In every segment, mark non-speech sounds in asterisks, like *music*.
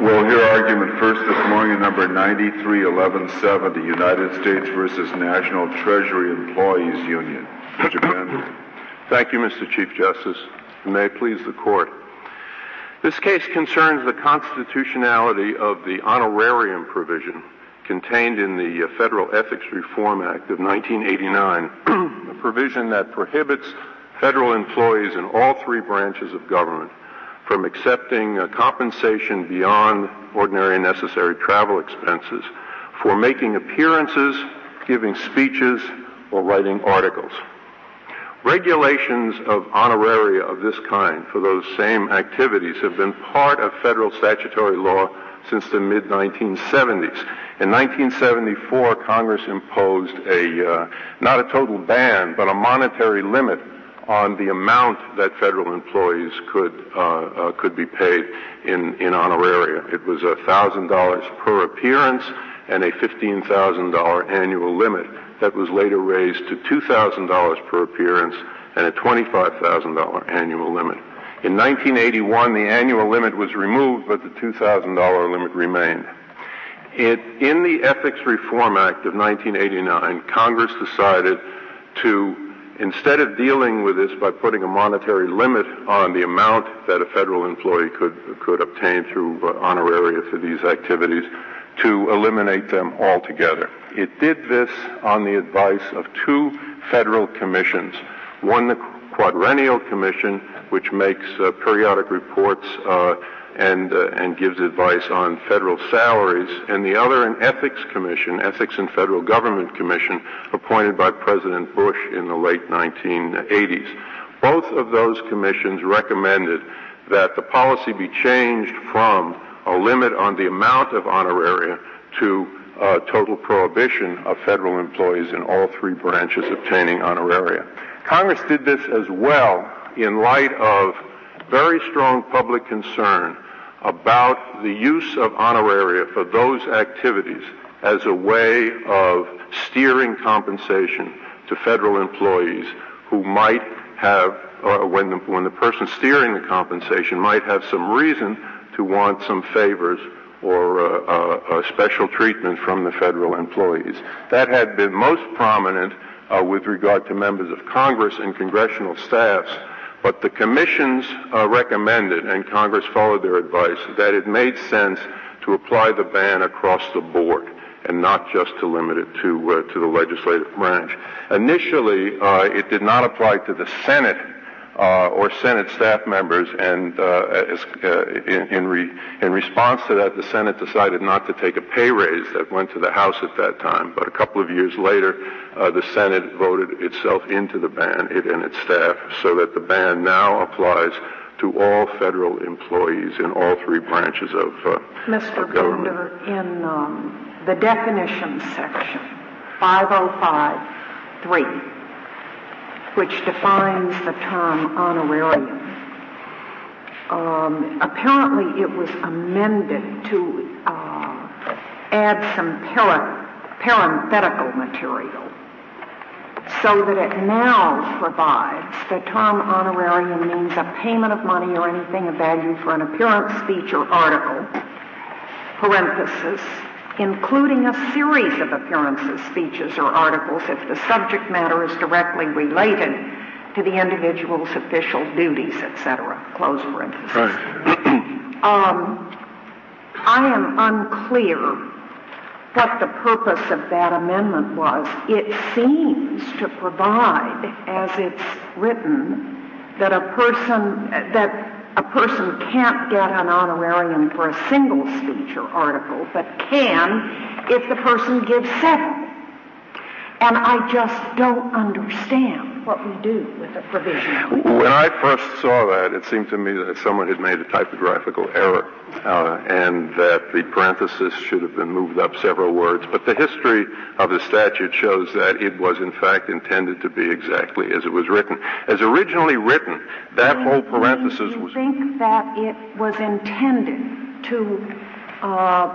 We'll hear argument first this morning, number 931170, United States versus National Treasury Employees Union. Mr. Thank you, Mr. Chief Justice. May it please the court. This case concerns the constitutionality of the honorarium provision contained in the uh, Federal Ethics Reform Act of 1989, *clears throat* a provision that prohibits federal employees in all three branches of government from accepting compensation beyond ordinary and necessary travel expenses for making appearances, giving speeches, or writing articles. Regulations of honoraria of this kind for those same activities have been part of federal statutory law since the mid-1970s. In 1974, Congress imposed a, uh, not a total ban, but a monetary limit on the amount that federal employees could uh, uh, could be paid in in honoraria. It was thousand dollars per appearance and a fifteen thousand dollar annual limit that was later raised to two thousand dollars per appearance and a twenty five thousand dollar annual limit. In 1981, the annual limit was removed, but the $2,000 limit remained. It, in the Ethics Reform Act of 1989, Congress decided to, instead of dealing with this by putting a monetary limit on the amount that a federal employee could, could obtain through uh, honoraria for these activities, to eliminate them altogether. It did this on the advice of two federal commissions, one the Quadrennial Commission which makes uh, periodic reports uh, and uh, and gives advice on federal salaries, and the other an ethics commission, Ethics and Federal Government Commission, appointed by President Bush in the late 1980s. Both of those commissions recommended that the policy be changed from a limit on the amount of honoraria to uh, total prohibition of federal employees in all three branches obtaining honoraria. Congress did this as well in light of very strong public concern about the use of honoraria for those activities as a way of steering compensation to federal employees who might have, or when the, when the person steering the compensation might have some reason to want some favors or uh, uh, special treatment from the federal employees. That had been most prominent uh, with regard to members of Congress and congressional staffs but the commissions uh, recommended, and Congress followed their advice, that it made sense to apply the ban across the board and not just to limit it to uh, to the legislative branch. Initially, uh, it did not apply to the Senate uh, or Senate staff members, and uh, as, uh, in in, re, in, response to that, the Senate decided not to take a pay raise that went to the House at that time. But a couple of years later, uh, the Senate voted itself into the ban, it and its staff, so that the ban now applies to all federal employees in all three branches of, uh, Mr. Of government. Bender, in um, the definitions section, 505.3, which defines the term honorarium. Um, apparently, it was amended to uh, add some para- parenthetical material so that it now provides the term honorarium means a payment of money or anything of value for an appearance, speech, or article, parenthesis, including a series of appearances, speeches, or articles if the subject matter is directly related to the individual's official duties, etc. Close parenthesis. Right. *clears throat* um, I am unclear what the purpose of that amendment was. It seems to provide, as it's written, that a person that a person can't get an honorarium for a single speech or article, but can if the person gives seven. And I just don't understand what we do with the provision. When I first saw that, it seemed to me that someone had made a typographical error, uh, and that the parenthesis should have been moved up several words. But the history of the statute shows that it was in fact intended to be exactly as it was written. As originally written, that You- whole parenthesis you was. think that it was intended to, uh,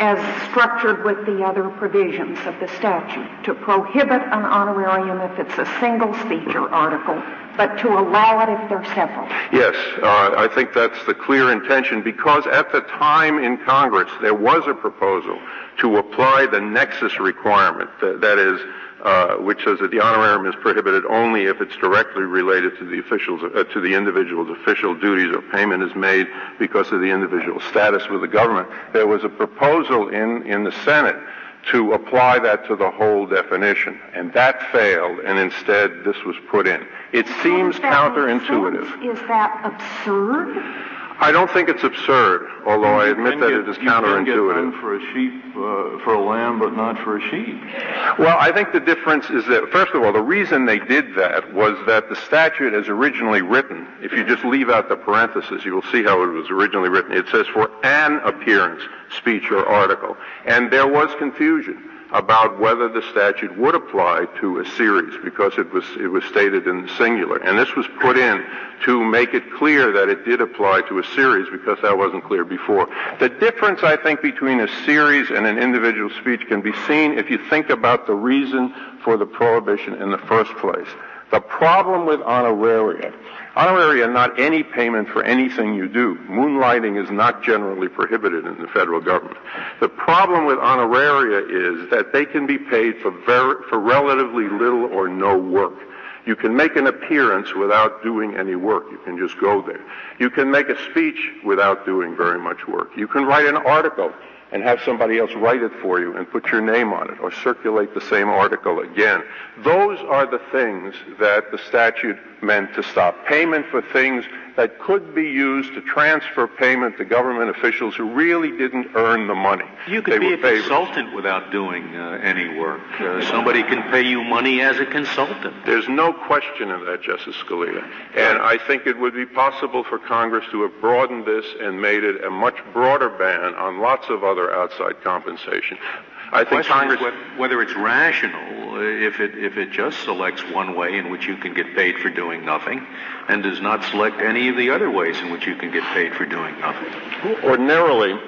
as structured with the other provisions of the statute, to prohibit an honorarium if it's a single speech or article, but to allow it if there are several. Yes, uh, I think that's the clear intention because at the time in Congress there was a proposal to apply the nexus requirement. that is, uh, which says that the honorarium is prohibited only if it's directly related to the officials, uh, to the individual's official duties or payment is made because of the individual's status with the government. There was a proposal in, in the Senate to apply that to the whole definition, and that failed, and instead this was put in. It seems counterintuitive. Is that absurd? I don't think it's absurd, although I admit that get, it is you counterintuitive. Can for a sheep, uh, for a lamb, but not for a sheep. Well, I think the difference is that, first of all, the reason they did that was that the statute as originally written, if you just leave out the parenthesis, you will see how it was originally written. It says for an appearance, speech, or article. And there was confusion about whether the statute would apply to a series because it was it was stated in the singular. And this was put in to make it clear that it did apply to a series because that wasn't clear before. The difference i think between a series and an individual speech can be seen if you think about the reason for the prohibition in the first place the problem with honoraria Honoraria not any payment for anything you do. Moonlighting is not generally prohibited in the federal government. The problem with honoraria is that they can be paid for, for relatively little or no work. You can make an appearance without doing any work. You can just go there. You can make a speech without doing very much work. You can write an article and have somebody else write it for you and put your name on it or circulate the same article again. Those are the things that the statute meant to stop. Payment for things that could be used to transfer payment to government officials who really didn't earn the money. You could they be a favors. consultant without doing uh, any work. Uh, somebody can pay you money as a consultant. There's no question of that, Justice Scalia. And I think it would be possible for Congress to have broadened this and made it a much broader ban on lots of other outside compensation. I think Congress, whether it's rational uh, if it if it just selects one way in which you can get paid for doing nothing, and does not select any of the other ways in which you can get paid for doing nothing. Ordinarily,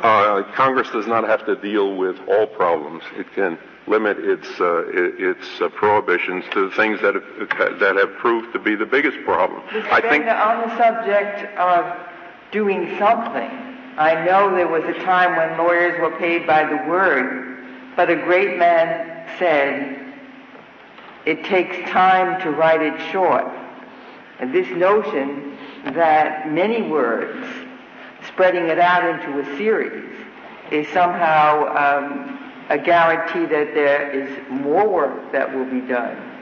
uh, Congress does not have to deal with all problems. It can limit its uh, its uh, prohibitions to things that have, that have proved to be the biggest problem. Mr. I think on the subject of doing something. I know there was a time when lawyers were paid by the word, but a great man said, it takes time to write it short. And this notion that many words, spreading it out into a series, is somehow um, a guarantee that there is more work that will be done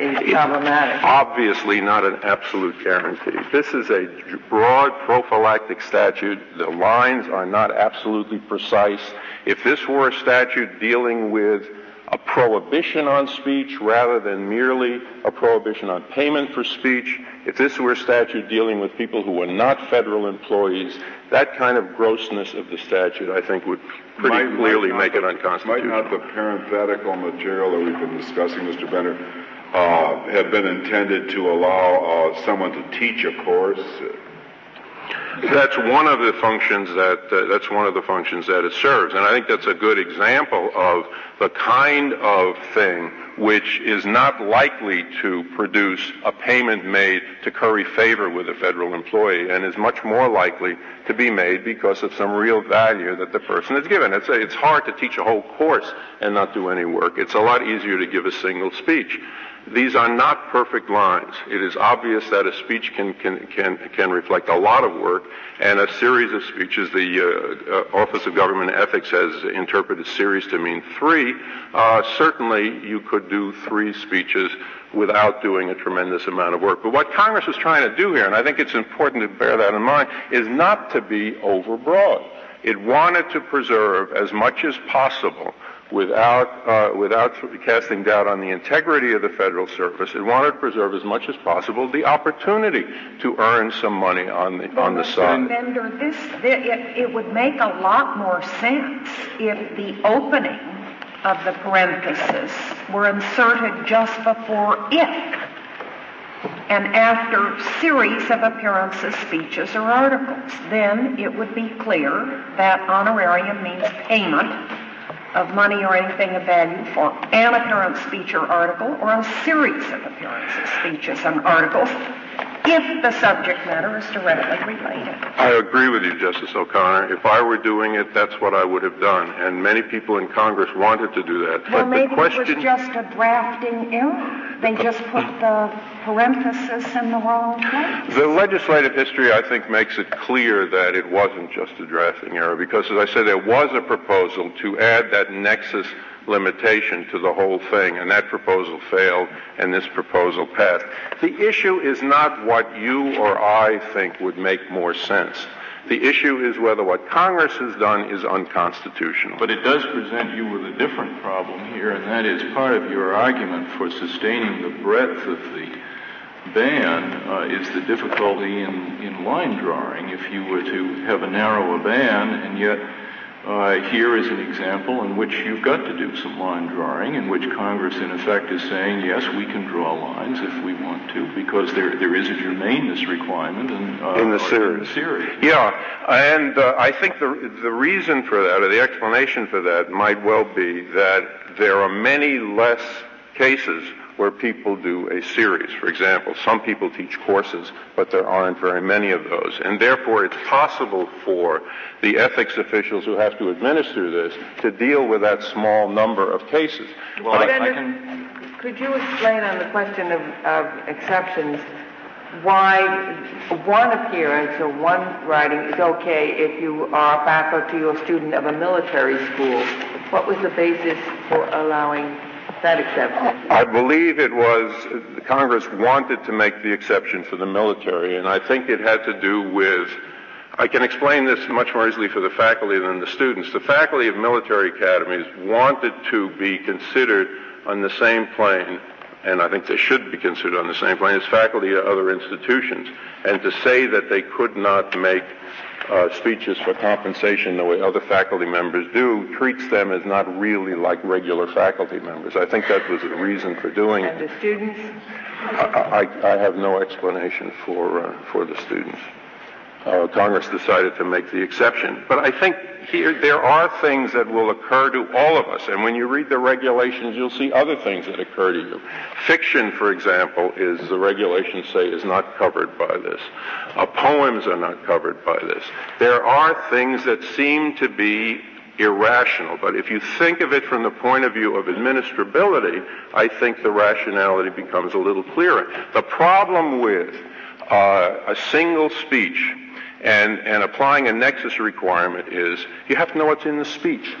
is problematic. Obviously not an absolute guarantee. This is a broad prophylactic statute. The lines are not absolutely precise. If this were a statute dealing with a prohibition on speech rather than merely a prohibition on payment for speech, if this were a statute dealing with people who were not federal employees, that kind of grossness of the statute, I think, would pretty might, clearly might make the, it unconstitutional. Might not the parenthetical material that we've been discussing, Mr. Bender, uh, have been intended to allow uh, someone to teach a course. That's one of the functions that uh, that's one of the functions that it serves, and I think that's a good example of the kind of thing which is not likely to produce a payment made to curry favor with a federal employee, and is much more likely to be made because of some real value that the person is given. It's a, it's hard to teach a whole course and not do any work. It's a lot easier to give a single speech. These are not perfect lines. It is obvious that a speech can, can, can, can reflect a lot of work, and a series of speeches, the uh, uh, Office of Government Ethics has interpreted series to mean three. Uh, certainly, you could do three speeches without doing a tremendous amount of work. But what Congress was trying to do here, and I think it's important to bear that in mind, is not to be overbroad. It wanted to preserve as much as possible without, uh, without casting doubt on the integrity of the federal service. It wanted to preserve as much as possible the opportunity to earn some money on the, on the side. Bender, this, it, it would make a lot more sense if the opening of the parenthesis were inserted just before if and after series of appearances, speeches, or articles. Then it would be clear that honorarium means payment of money or anything of value for an appearance, speech, or article, or a series of appearances, speeches, and articles, if the subject matter is directly related. I agree with you, Justice O'Connor. If I were doing it, that's what I would have done. And many people in Congress wanted to do that. Well, but maybe the question, it was just a drafting error. They just put the parenthesis in the wrong place. The legislative history, I think, makes it clear that it wasn't just a drafting error because, as I said, there was a proposal to add that nexus limitation to the whole thing, and that proposal failed, and this proposal passed. The issue is not what you or I think would make more sense. The issue is whether what Congress has done is unconstitutional. But it does present you with a different problem here, and that is part of your argument for sustaining the breadth of the ban uh, is the difficulty in, in line drawing. If you were to have a narrower ban, and yet uh, here is an example in which you've got to do some line drawing, in which Congress, in effect, is saying, yes, we can draw lines if we want to, because there there is a germaneness requirement in, uh, in the series. In the series. Yeah, and uh, I think the the reason for that, or the explanation for that, might well be that there are many less cases where people do a series. For example, some people teach courses, but there aren't very many of those. And therefore, it's possible for the ethics officials who have to administer this to deal with that small number of cases. Well, I, I can... Could you explain on the question of, of exceptions why one appearance or one writing is okay if you are a faculty or student of a military school? What was the basis for allowing that exception? I believe it was the Congress wanted to make the exception for the military, and I think it had to do with. I can explain this much more easily for the faculty than the students. The faculty of military academies wanted to be considered on the same plane, and I think they should be considered on the same plane as faculty at other institutions. And to say that they could not make uh, speeches for compensation the way other faculty members do treats them as not really like regular faculty members. I think that was the reason for doing and it. And the students? I, I, I, have no explanation for uh, for the students. Uh, Congress decided to make the exception, but I think here there are things that will occur to all of us, and when you read the regulations, you'll see other things that occur to you. Fiction, for example, is the regulations say is not covered by this. Uh, poems are not covered by this. There are things that seem to be irrational, but if you think of it from the point of view of administrability, I think the rationality becomes a little clearer. The problem with uh, a single speech and, and applying a nexus requirement is you have to know what's in the speech.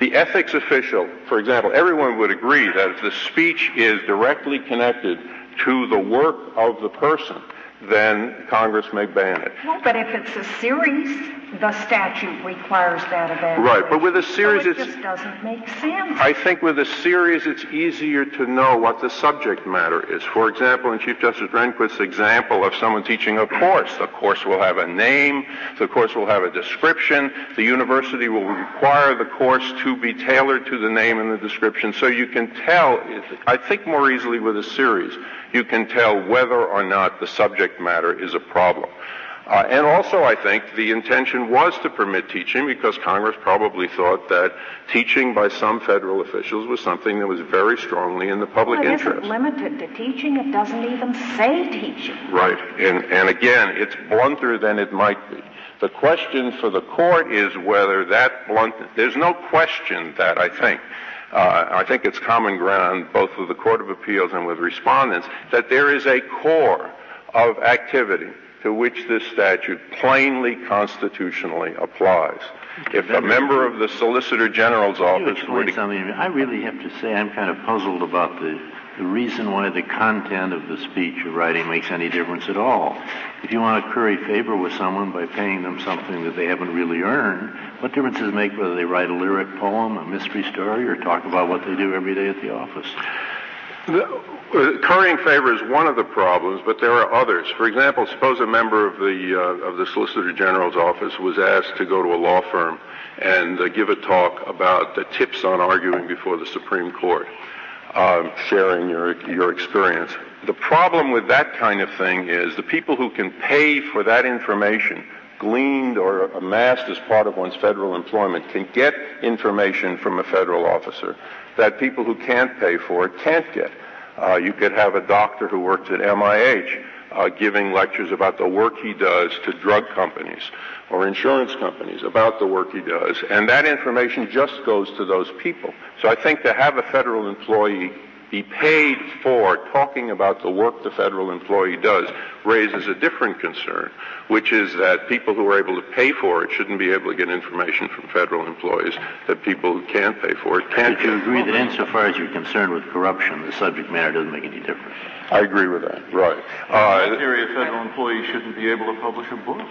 The ethics official, for example, everyone would agree that if the speech is directly connected to the work of the person, then Congress may ban it. Well, but if it's a series, the statute requires that evaluation. Right, but with a series, so it just doesn't make sense. I think with a series, it's easier to know what the subject matter is. For example, in Chief Justice Rehnquist's example of someone teaching a course, the course will have a name, the course will have a description, the university will require the course to be tailored to the name and the description, so you can tell. I think more easily with a series you can tell whether or not the subject matter is a problem. Uh, and also, I think the intention was to permit teaching because Congress probably thought that teaching by some federal officials was something that was very strongly in the public well, it interest. Isn't limited to teaching. It doesn't even say teaching. Right. And, and again, it's blunter than it might be. The question for the court is whether that blunt. There's no question that I think uh, I think it's common ground both with the Court of Appeals and with respondents that there is a core of activity to which this statute plainly constitutionally applies. If a member of the Solicitor General's office you were to... something, I really have to say I'm kind of puzzled about the the reason why the content of the speech or writing makes any difference at all. If you want to curry favor with someone by paying them something that they haven't really earned, what difference does it make whether they write a lyric poem, a mystery story, or talk about what they do every day at the office? The, currying favor is one of the problems, but there are others. For example, suppose a member of the uh, of the Solicitor General's office was asked to go to a law firm and uh, give a talk about the tips on arguing before the Supreme Court uh, sharing your your experience. The problem with that kind of thing is the people who can pay for that information gleaned or amassed as part of one's federal employment can get information from a federal officer that people who can't pay for it can't get. Uh, you could have a doctor who works at NIH uh, giving lectures about the work he does to drug companies or insurance companies about the work he does, and that information just goes to those people. So I think to have a federal employee be paid for talking about the work the federal employee does raises a different concern, which is that people who are able to pay for it shouldn't be able to get information from federal employees that people who can't pay for it can't. But you agree that insofar as you're concerned with corruption, the subject matter doesn't make any difference? I agree with that. Right. Uh, in theory, a federal employee shouldn't be able to publish a book.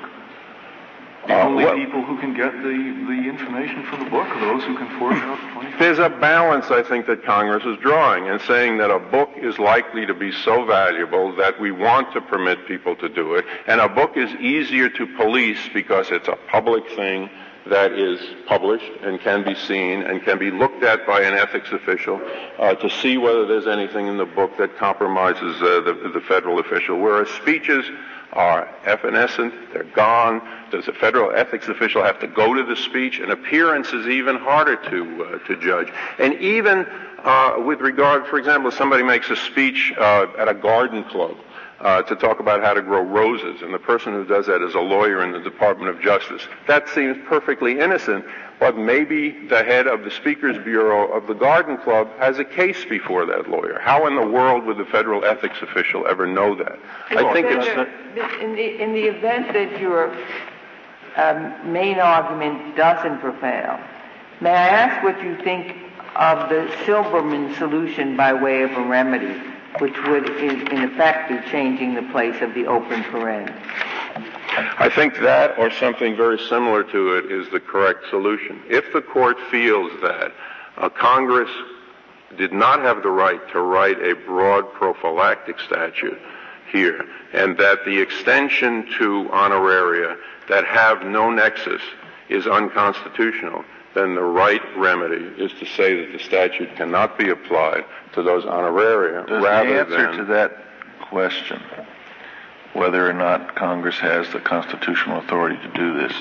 The uh, only people who can get the, the information from the book are those who can forge out 20. There's a balance, I think, that Congress is drawing and saying that a book is likely to be so valuable that we want to permit people to do it, and a book is easier to police because it's a public thing that is published and can be seen and can be looked at by an ethics official uh, to see whether there's anything in the book that compromises uh, the, the federal official. Whereas speeches are evanescent, they're gone. Does a federal ethics official have to go to the speech? An appearance is even harder to uh, to judge. And even uh, with regard, for example, if somebody makes a speech uh, at a garden club uh, to talk about how to grow roses, and the person who does that is a lawyer in the Department of Justice. That seems perfectly innocent, but maybe the head of the Speakers Bureau of the Garden Club has a case before that lawyer. How in the world would the federal ethics official ever know that? I think it's in the in the event that your um, main argument doesn't prevail. May I ask what you think of the Silberman solution by way of a remedy? Which would, in, in effect, be changing the place of the open paren. I think that or something very similar to it is the correct solution. If the court feels that uh, Congress did not have the right to write a broad prophylactic statute here, and that the extension to honoraria that have no nexus is unconstitutional, then the right remedy is to say that the statute cannot be applied to those honoraria Does rather the answer than to that question, whether or not Congress has the constitutional authority to do this,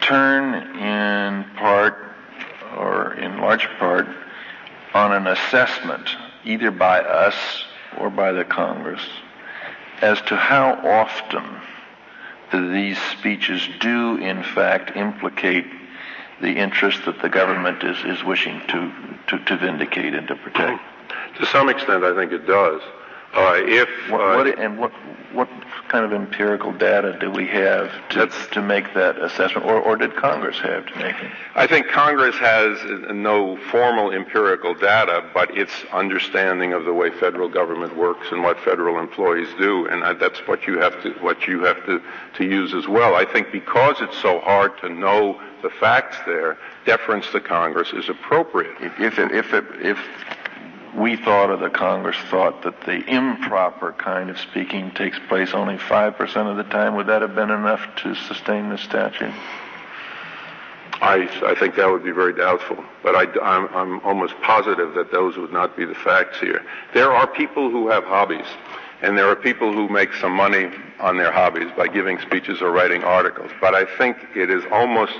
turn in part or in large part on an assessment either by us or by the Congress as to how often these speeches do in fact implicate the interest that the government is, is wishing to, to, to vindicate and to protect? To some extent, I think it does. Uh, if what, uh, what, and what what kind of empirical data do we have to to make that assessment, or, or did Congress have to make it? I think Congress has no formal empirical data, but its understanding of the way federal government works and what federal employees do, and that's what you have to what you have to to use as well. I think because it's so hard to know the facts there, deference to Congress is appropriate. If if it, if, it, if we thought or the Congress thought that the improper kind of speaking takes place only 5% of the time, would that have been enough to sustain the statute? I, I think that would be very doubtful, but I, I'm almost positive that those would not be the facts here. There are people who have hobbies, and there are people who make some money on their hobbies by giving speeches or writing articles, but I think it is almost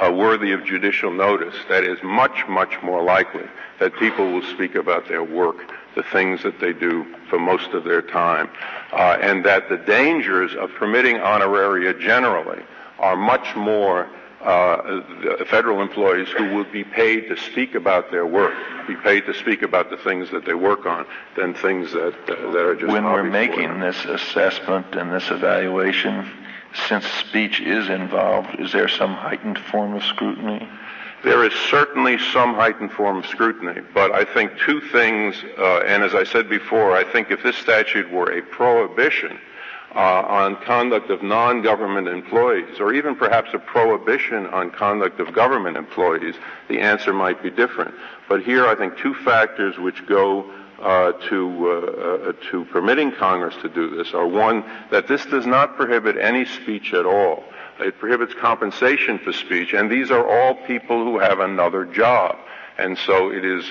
uh, worthy of judicial notice that is much, much more likely that people will speak about their work, the things that they do for most of their time, uh, and that the dangers of permitting honoraria generally are much more uh, federal employees who will be paid to speak about their work, be paid to speak about the things that they work on, than things that uh, that are just. When we're making this assessment and this evaluation, since speech is involved, is there some heightened form of scrutiny? There is certainly some heightened form of scrutiny, but I think two things, uh, and as I said before, I think if this statute were a prohibition uh, on conduct of non-government employees, or even perhaps a prohibition on conduct of government employees, the answer might be different. But here I think two factors which go uh, to uh, uh, to permitting Congress to do this are one that this does not prohibit any speech at all. It prohibits compensation for speech, and these are all people who have another job, and so it is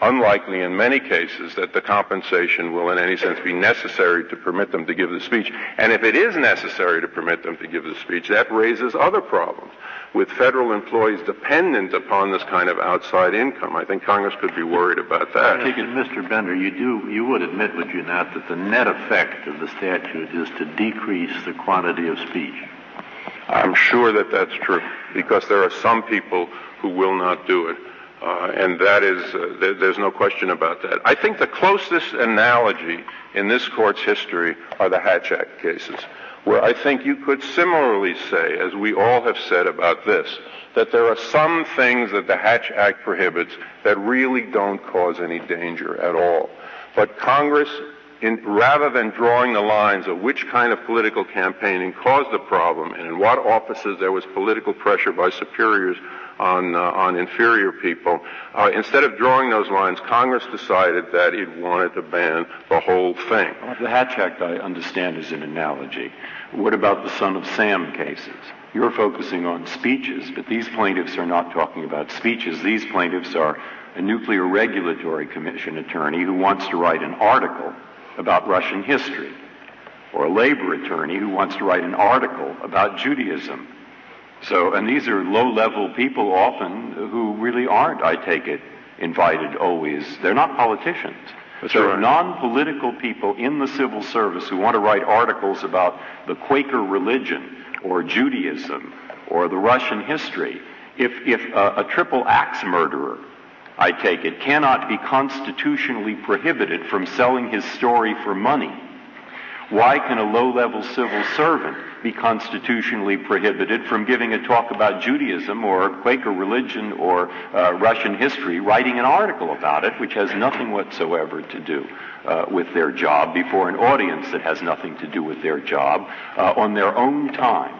unlikely in many cases that the compensation will in any sense be necessary to permit them to give the speech. And if it is necessary to permit them to give the speech, that raises other problems with federal employees dependent upon this kind of outside income. I think Congress could be worried about that. I take it, Mr. Bender, you do you would admit, would you not, that the net effect of the statute is to decrease the quantity of speech? I'm sure that that's true because there are some people who will not do it. Uh, and that is, uh, there, there's no question about that. I think the closest analogy in this court's history are the Hatch Act cases, where I think you could similarly say, as we all have said about this, that there are some things that the Hatch Act prohibits that really don't cause any danger at all. But Congress in, rather than drawing the lines of which kind of political campaigning caused the problem and in what offices there was political pressure by superiors on, uh, on inferior people. Uh, instead of drawing those lines, Congress decided that it wanted to ban the whole thing. Well, the Hatch Act, I understand, is an analogy. What about the Son of Sam cases? You're focusing on speeches, but these plaintiffs are not talking about speeches. These plaintiffs are a Nuclear Regulatory Commission attorney who wants to write an article about Russian history, or a labor attorney who wants to write an article about Judaism so, and these are low level people often who really aren't, I take it, invited always. They're not politicians. But there are non-political people in the civil service who want to write articles about the Quaker religion or Judaism or the Russian history. If, if a, a triple axe murderer, I take it, cannot be constitutionally prohibited from selling his story for money, why can a low-level civil servant be constitutionally prohibited from giving a talk about Judaism or Quaker religion or uh, Russian history, writing an article about it, which has nothing whatsoever to do uh, with their job, before an audience that has nothing to do with their job, uh, on their own time?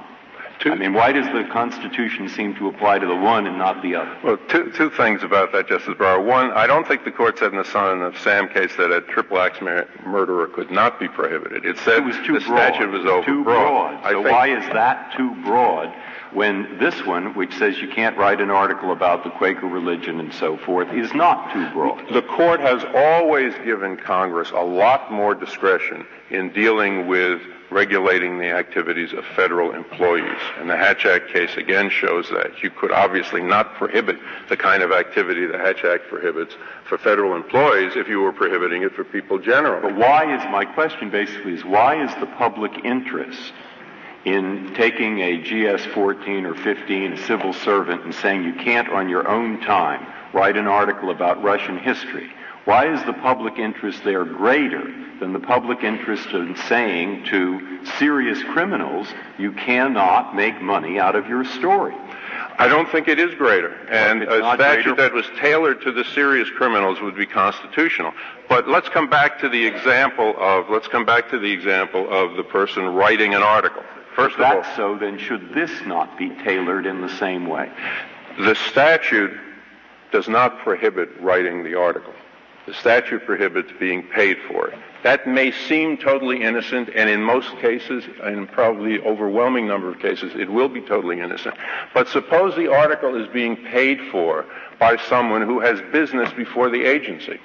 Two, I mean, why does the Constitution seem to apply to the one and not the other? Well, two, two things about that, Justice Breyer. One, I don't think the court said in the Son of Sam case that a triple axe murderer could not be prohibited. It said it was too the broad. statute was overbroad. Too broad. So why is that too broad when this one, which says you can't write an article about the Quaker religion and so forth, is not too broad? The court has always given Congress a lot more discretion in dealing with regulating the activities of federal employees. And the Hatch Act case again shows that. You could obviously not prohibit the kind of activity the Hatch Act prohibits for federal employees if you were prohibiting it for people generally. But why is, my question basically is, why is the public interest in taking a GS 14 or 15, a civil servant, and saying you can't on your own time write an article about Russian history? Why is the public interest there greater than the public interest in saying to serious criminals, you cannot make money out of your story? I don't think it is greater. And a statute that was tailored to the serious criminals would be constitutional. But let's come back to the example of let's come back to the example of the person writing an article. First if that's so, then should this not be tailored in the same way? The statute does not prohibit writing the article. The statute prohibits being paid for it. That may seem totally innocent, and in most cases, in probably overwhelming number of cases, it will be totally innocent. But suppose the article is being paid for by someone who has business before the agency.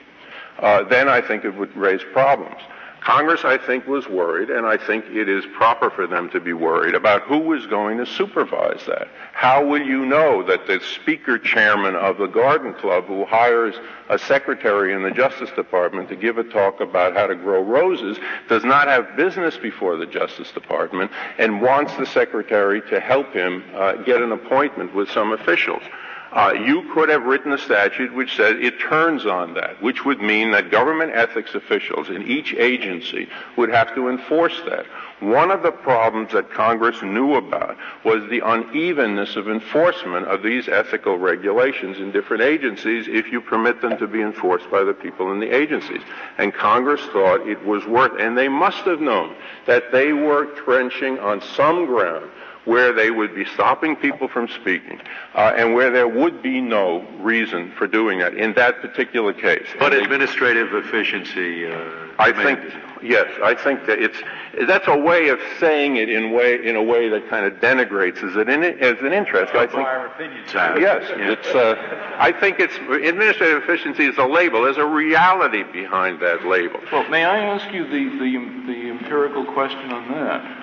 Uh, then I think it would raise problems. Congress, I think, was worried, and I think it is proper for them to be worried about who is going to supervise that. How will you know that the speaker chairman of the garden club who hires a secretary in the Justice Department to give a talk about how to grow roses does not have business before the Justice Department and wants the secretary to help him uh, get an appointment with some officials? Uh, you could have written a statute which said it turns on that, which would mean that government ethics officials in each agency would have to enforce that. One of the problems that Congress knew about was the unevenness of enforcement of these ethical regulations in different agencies if you permit them to be enforced by the people in the agencies. And Congress thought it was worth, and they must have known that they were trenching on some ground where they would be stopping people from speaking uh, and where there would be no reason for doing that in that particular case. But administrative efficiency. Uh, I think Yes, I think that it's that's a way of saying it in way in a way that kind of denigrates as an as an interest. I think. Our opinions Yes, it's. Uh, I think it's administrative efficiency is a label. There's a reality behind that label. Well, may I ask you the the, the empirical question on that?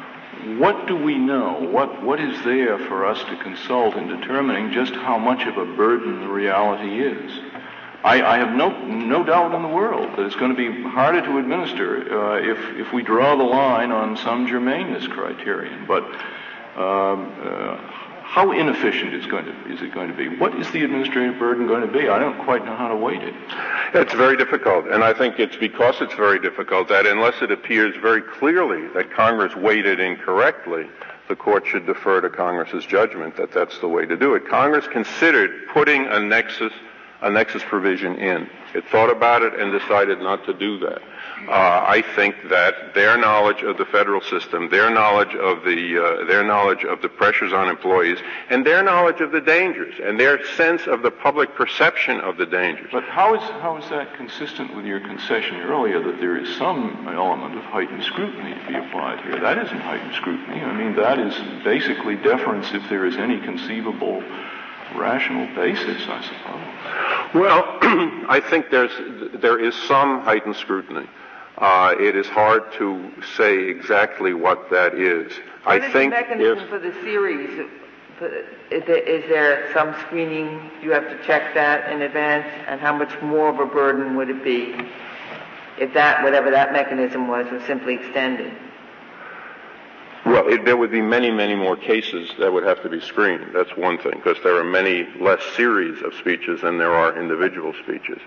What do we know? What what is there for us to consult in determining just how much of a burden the reality is? I, I, have no no doubt in the world that it's going to be harder to administer uh, if if we draw the line on some germaneness criterion. But um, uh, how inefficient is going to is it going to be? What is the administrative burden going to be? I don't quite know how to weight it. It's very difficult, and I think it's because it's very difficult that unless it appears very clearly that Congress weighted incorrectly, the court should defer to Congress's judgment that that's the way to do it. Congress considered putting a nexus a nexus provision in. It thought about it and decided not to do that. Uh, I think that their knowledge of the federal system, their knowledge of the uh, their knowledge of the pressures on employees, and their knowledge of the dangers, and their sense of the public perception of the dangers. But how is how is that consistent with your concession earlier that there is some element of heightened scrutiny to be applied here? That isn't heightened scrutiny. I mean, that is basically deference if there is any conceivable rational basis, I suppose. Well, *clears throat* I think there's there is some heightened scrutiny. Uh, it is hard to say exactly what that is. What I is think the mechanism if for the series? Is there some screening? Do You have to check that in advance, and how much more of a burden would it be if that, whatever that mechanism was, was simply extended? Well, it, there would be many, many more cases that would have to be screened. That's one thing, because there are many less series of speeches than there are individual speeches.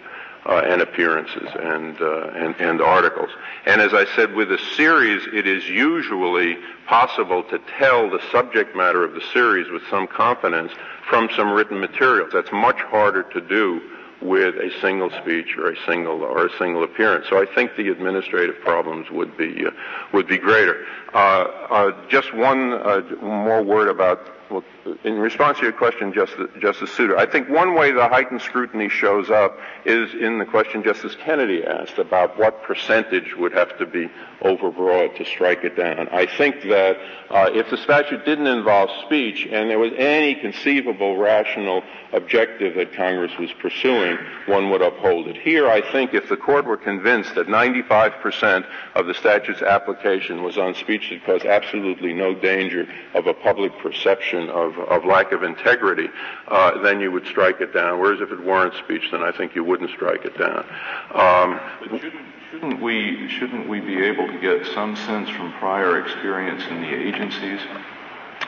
Uh, and appearances and, uh, and, and articles. And as I said, with a series, it is usually possible to tell the subject matter of the series with some confidence from some written materials. That's much harder to do with a single speech or a single or a single appearance. So I think the administrative problems would be uh, would be greater. Uh, uh, just one uh, more word about well, in response to your question, Justice, Justice Souter, I think one way the heightened scrutiny shows up is in the question Justice Kennedy asked about what percentage would have to be overbroad to strike it down. I think that uh, if the statute didn't involve speech and there was any conceivable rational objective that Congress was pursuing, one would uphold it. Here, I think if the court were convinced that 95% of the statute's application was on speech that caused absolutely no danger of a public perception of, of lack of integrity, uh, then you would strike it down. Whereas if it weren't speech, then I think you wouldn't strike it down. Um, shouldn't, shouldn't we shouldn't we be able to get some sense from prior experience in the agencies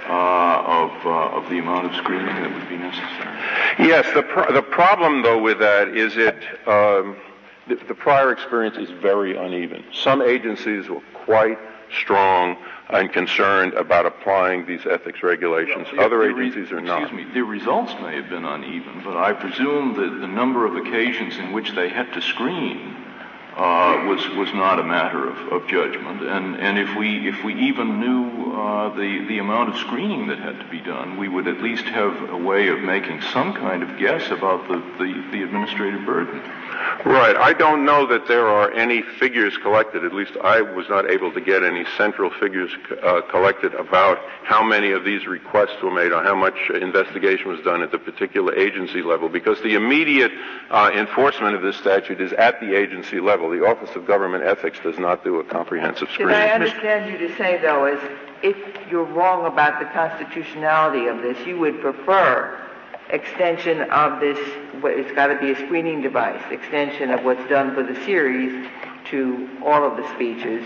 uh, of, uh, of the amount of screening that would be necessary? Yes, the, pr- the problem though with that is it, um, the, the prior experience is very uneven. Some agencies were quite strong and concerned about applying these ethics regulations. Other re- agencies are not. Excuse me, the results may have been uneven, but I presume that the number of occasions in which they had to screen uh, was was not a matter of, of judgment. And and if we if we even knew uh, the the amount of screening that had to be done, we would at least have a way of making some kind of guess about the, the, the administrative burden. Right. I don't know that there are any figures collected. At least I was not able to get any central figures uh, collected about how many of these requests were made or how much investigation was done at the particular agency level because the immediate uh, enforcement of this statute is at the agency level. The Office of Government Ethics does not do a comprehensive Did screening. I understand you to say, though, is if you're wrong about the constitutionality of this, you would prefer extension of this, it's got to be a screening device, extension of what's done for the series to all of the speeches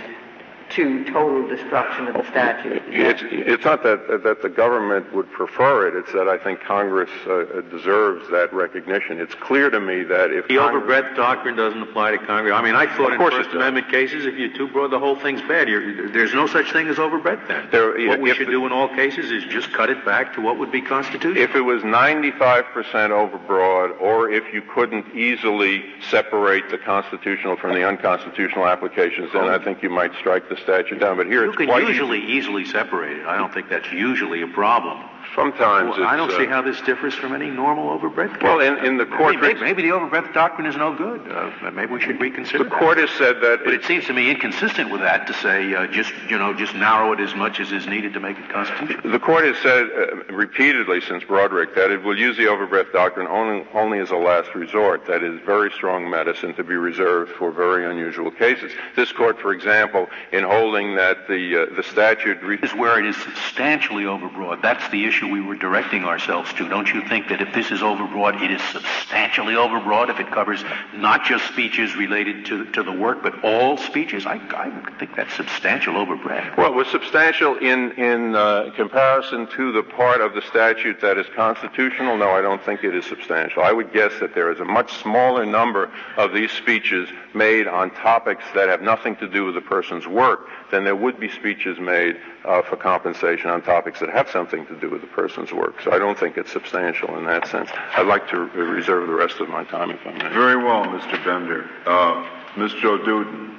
to total destruction of the statute. It's, it's not that, that the government would prefer it. It's that I think Congress uh, deserves that recognition. It's clear to me that if The Congress- overbreadth doctrine doesn't apply to Congress. I mean, I thought Of in course First. Amendment cases, if you're too broad, the whole thing's bad. You're, there's no such thing as overbreadth then. There- what we if should the- do in all cases is just cut it back to what would be constitutional. If it was 95% overbroad, or if you couldn't easily separate the constitutional from the unconstitutional applications, then I think you might strike the statute down. But here you it's can quite usually easily separate it. I don't think that's usually a problem. Sometimes Well, I don't uh, see how this differs from any normal overbreadth case. Well, in- in the court- Maybe, maybe, maybe the overbreadth doctrine is no good. Uh, maybe we should reconsider The that. court has said that But it seems to me inconsistent with that to say uh, just you know just narrow it as much as is needed to make it constitutional. The court has said uh, repeatedly since Broadrick that it will use the overbreadth doctrine only, only as a last resort. That is very strong medicine to be reserved for very unusual cases. This court, for example, in holding that the uh, the statute re- Is where it is substantially overbroad. That's the issue we were directing ourselves to. Don't you think that if this is overbroad, it is substantially overbroad if it covers not just speeches related to to the work, but all speeches? I, I think that's substantial overbreadth. well, it was substantial in in uh, comparison to the part of the statute that is constitutional. No, I don't think it is substantial. I would guess that there is a much smaller number of these speeches made on topics that have nothing to do with the person's work than there would be speeches made uh, for compensation on topics that have something to do with the person's work. So I don't think it's substantial in that sense. I'd like to re- reserve the rest of my time if I may. Very well, Mr. Bender. Uh, Mr. O'Duden.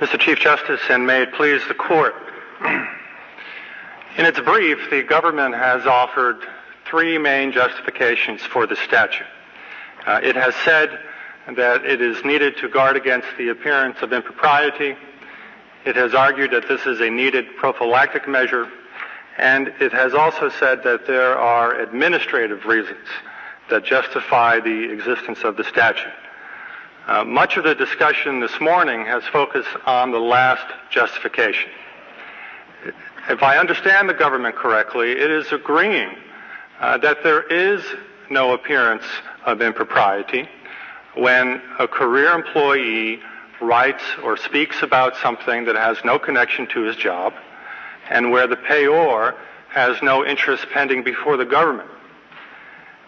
Mr. Chief Justice, and may it please the court. In its brief, the government has offered three main justifications for the statute. Uh, it has said that it is needed to guard against the appearance of impropriety. It has argued that this is a needed prophylactic measure. And it has also said that there are administrative reasons that justify the existence of the statute. Uh, much of the discussion this morning has focused on the last justification. If I understand the government correctly, it is agreeing uh, that there is no appearance of impropriety when a career employee writes or speaks about something that has no connection to his job and where the payor has no interest pending before the government.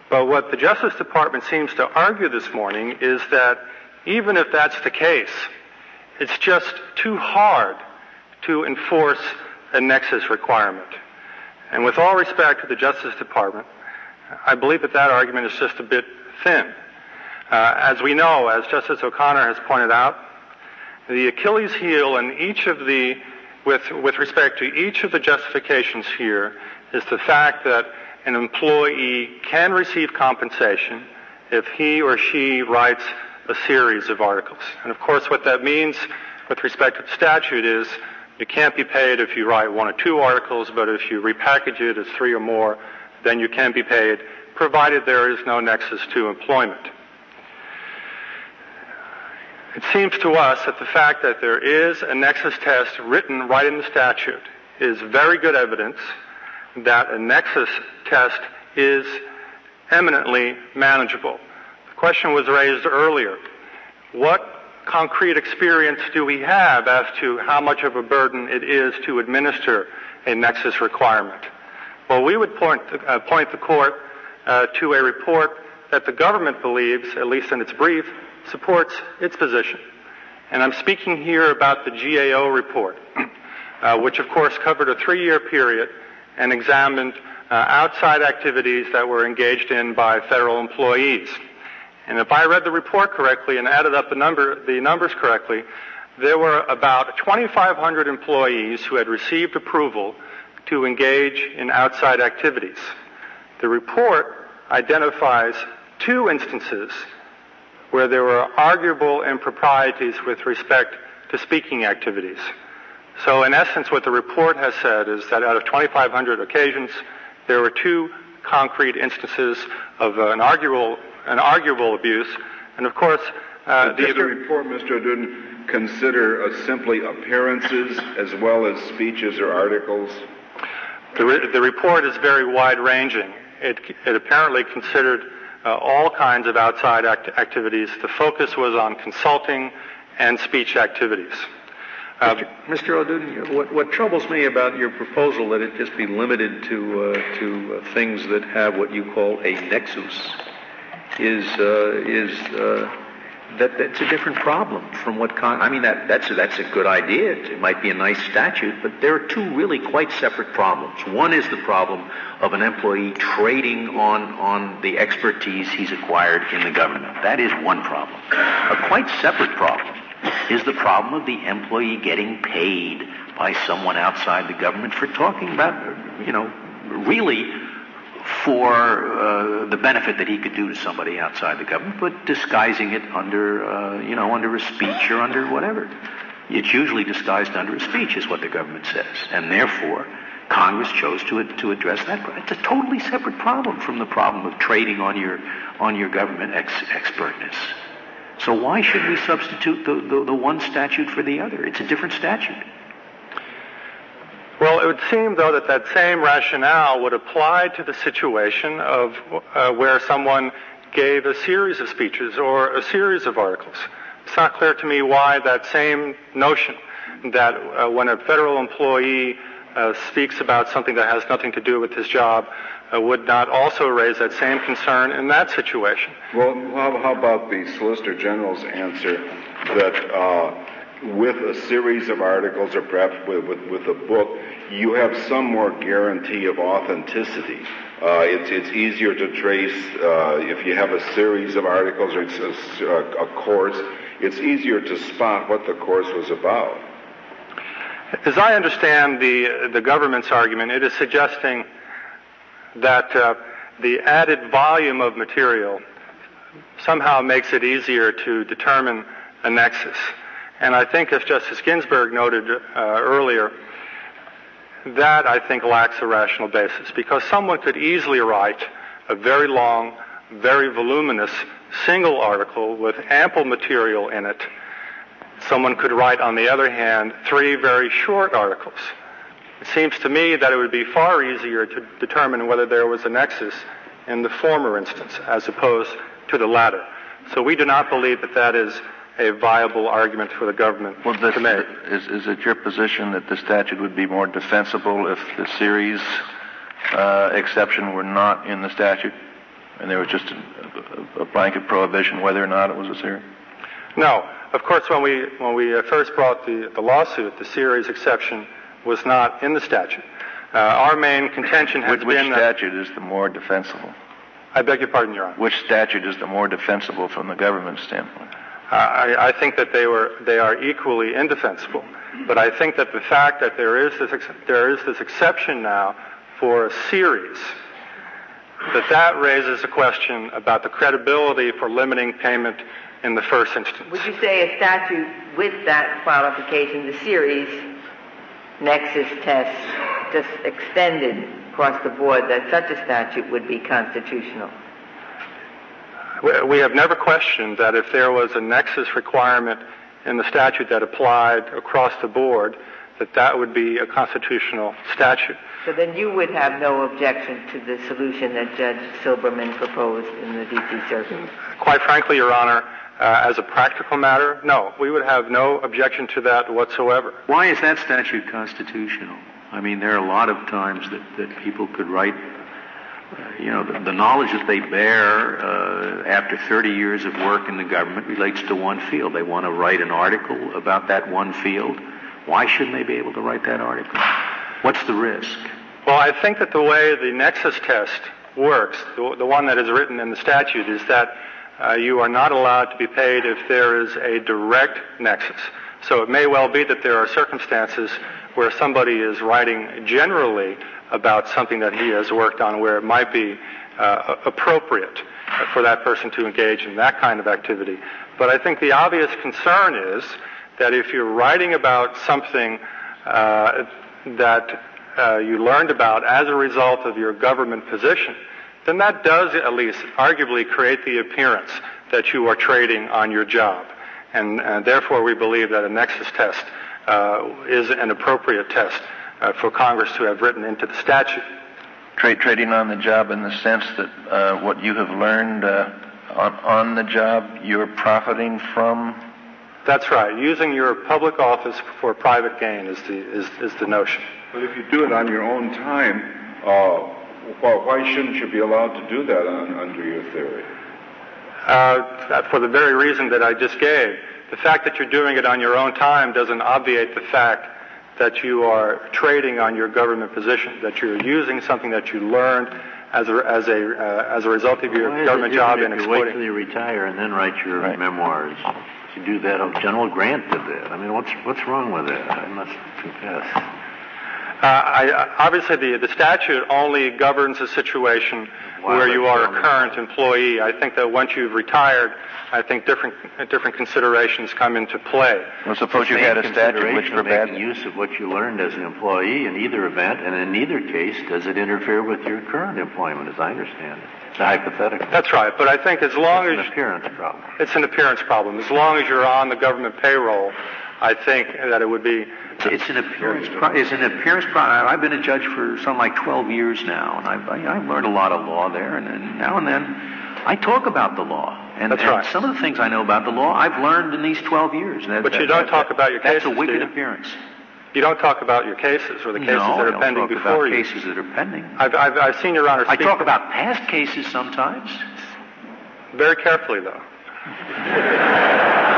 But what the Justice Department seems to argue this morning is that even if that's the case, it's just too hard to enforce a nexus requirement. And with all respect to the Justice Department, I believe that that argument is just a bit thin. Uh, as we know, as Justice O'Connor has pointed out, the Achilles heel in each of the, with, with respect to each of the justifications here, is the fact that an employee can receive compensation if he or she writes a series of articles. And of course, what that means with respect to the statute is you can't be paid if you write one or two articles, but if you repackage it as three or more, then you can be paid, provided there is no nexus to employment. It seems to us that the fact that there is a nexus test written right in the statute is very good evidence that a nexus test is eminently manageable. The question was raised earlier. What concrete experience do we have as to how much of a burden it is to administer a nexus requirement? Well, we would point, uh, point the court uh, to a report that the government believes, at least in its brief, supports its position. And I'm speaking here about the GAO report, *clears throat* uh, which of course covered a three-year period and examined uh, outside activities that were engaged in by federal employees. And if I read the report correctly and added up the, number, the numbers correctly, there were about 2,500 employees who had received approval to engage in outside activities. The report identifies two instances where there were arguable improprieties with respect to speaking activities. So in essence, what the report has said is that out of 2,500 occasions, there were two concrete instances of an arguable, an arguable abuse. And of course, uh, Does the report, Mr. O'Duden, consider uh, simply appearances as well as speeches or articles? The, re- the report is very wide-ranging. It, it apparently considered uh, all kinds of outside act- activities. The focus was on consulting and speech activities. Uh, Mr. O'Duden, what, what troubles me about your proposal that it just be limited to uh, to uh, things that have what you call a nexus is uh, is uh, that that's a different problem from what I mean that that's a, that's a good idea. It, it might be a nice statute, but there are two really quite separate problems. One is the problem of an employee trading on on the expertise he's acquired in the government. That is one problem. A quite separate problem is the problem of the employee getting paid by someone outside the government for talking about, you know, really for uh, the benefit that he could do to somebody outside the government, but disguising it under, uh, you know, under a speech or under whatever. It's usually disguised under a speech, is what the government says, and therefore Congress chose to to address that. It's a totally separate problem from the problem of trading on your on your government ex- expertness. So why should we substitute the, the, the one statute for the other? It's a different statute. Well, it would seem, though, that that same rationale would apply to the situation of uh, where someone gave a series of speeches or a series of articles. It's not clear to me why that same notion that uh, when a federal employee uh, speaks about something that has nothing to do with his job uh, would not also raise that same concern in that situation. Well, how, how about the Solicitor General's answer that uh, with a series of articles or perhaps with, with, with, a book, you have some more guarantee of authenticity. Uh, it's, it's easier to trace uh, if you have a series of articles or a, a course. It's easier to spot what the course was about. As I understand the, the government's argument, it is suggesting that uh, the added volume of material somehow makes it easier to determine a nexus. And I think, as Justice Ginsburg noted uh, earlier, that I think lacks a rational basis because someone could easily write a very long, very voluminous single article with ample material in it Someone could write, on the other hand, three very short articles. It seems to me that it would be far easier to determine whether there was a nexus in the former instance as opposed to the latter. So we do not believe that that is a viable argument for the government well, to make. Is, is it your position that the statute would be more defensible if the series uh, exception were not in the statute and there was just a, a, blanket prohibition whether or not it was a series? No. Of course, when we, when we uh, first brought the, the lawsuit, the series exception was not in the statute. Uh, our main contention has which, which been which statute is the more defensible? I beg your pardon, Your Honor. Which statute is the more defensible from the government standpoint? I, I, think that they were they are equally indefensible, but I think that the fact that there is this there is this exception now for a series that that raises a question about the credibility for limiting payment in the first instance. Would you say a statute with that qualification, the series nexus test, just extended across the board, that such a statute would be constitutional? We have never questioned that if there was a nexus requirement in the statute that applied across the board, that that would be a constitutional statute. So then you would have no objection to the solution that Judge Silberman proposed in the D.C. Circuit? Quite frankly, Your Honor, uh, as a practical matter, no. We would have no objection to that whatsoever. Why is that statute constitutional? I mean, there are a lot of times that, that people could write, you know, the, the, knowledge that they bear uh, after 30 years of work in the government relates to one field. They want to write an article about that one field. Why shouldn't they be able to write that article? What's the risk? Well, I think that the way the nexus test works, the, the one that is written in the statute, is that uh, you are not allowed to be paid if there is a direct nexus. So it may well be that there are circumstances where somebody is writing generally about something that he has worked on where it might be uh, appropriate for that person to engage in that kind of activity. But I think the obvious concern is that if you're writing about something uh, that uh, you learned about as a result of your government position, then that does at least arguably create the appearance that you are trading on your job. And, and therefore, we believe that a nexus test uh, is an appropriate test uh, for Congress to have written into the statute. Trade, trading on the job in the sense that uh, what you have learned uh, on, on the job, you're profiting from? That's right. Using your public office for private gain is the, is, is the notion. But if you do it on your own time, uh, well, why shouldn't you be allowed to do that on, under your theory? Uh, for the very reason that I just gave. The fact that you're doing it on your own time doesn't obviate the fact that you are trading on your government position, that you're using something that you learned as a as a uh, as a result of your well, government job and exploiting. Wait till you retire and then write your right. memoirs. You do that. General Grant did that. I mean, what's what's wrong with that? I must confess. Uh, I, obviously, the, the statute only governs a situation Why where you are a current employee. I think that once you've retired, I think different different considerations come into play. Well, suppose you had a statute which forbade. making use of what you learned as an employee in either event, and in neither case does it interfere with your current employment, as I understand it. It's a hypothetical. That's right. But I think as long It's as an appearance problem. it's an appearance problem, as long as you're on the government payroll, I think that it would be It's an appearance. Pro- it's an appearance problem. I've been a judge for something like 12 years now, and I've, I, I've learned a lot of law there. And, then now and then, I talk about the law. And, That's and right. some of the things I know about the law, I've learned in these 12 years. That- But you that- don't that- talk about your cases. That's a wicked you? appearance. you don't talk about your cases or the cases no, that I are don't pending talk before about you. cases that are pending. I've, I've, I've seen Your Honor I talk about past cases sometimes. very carefully, though.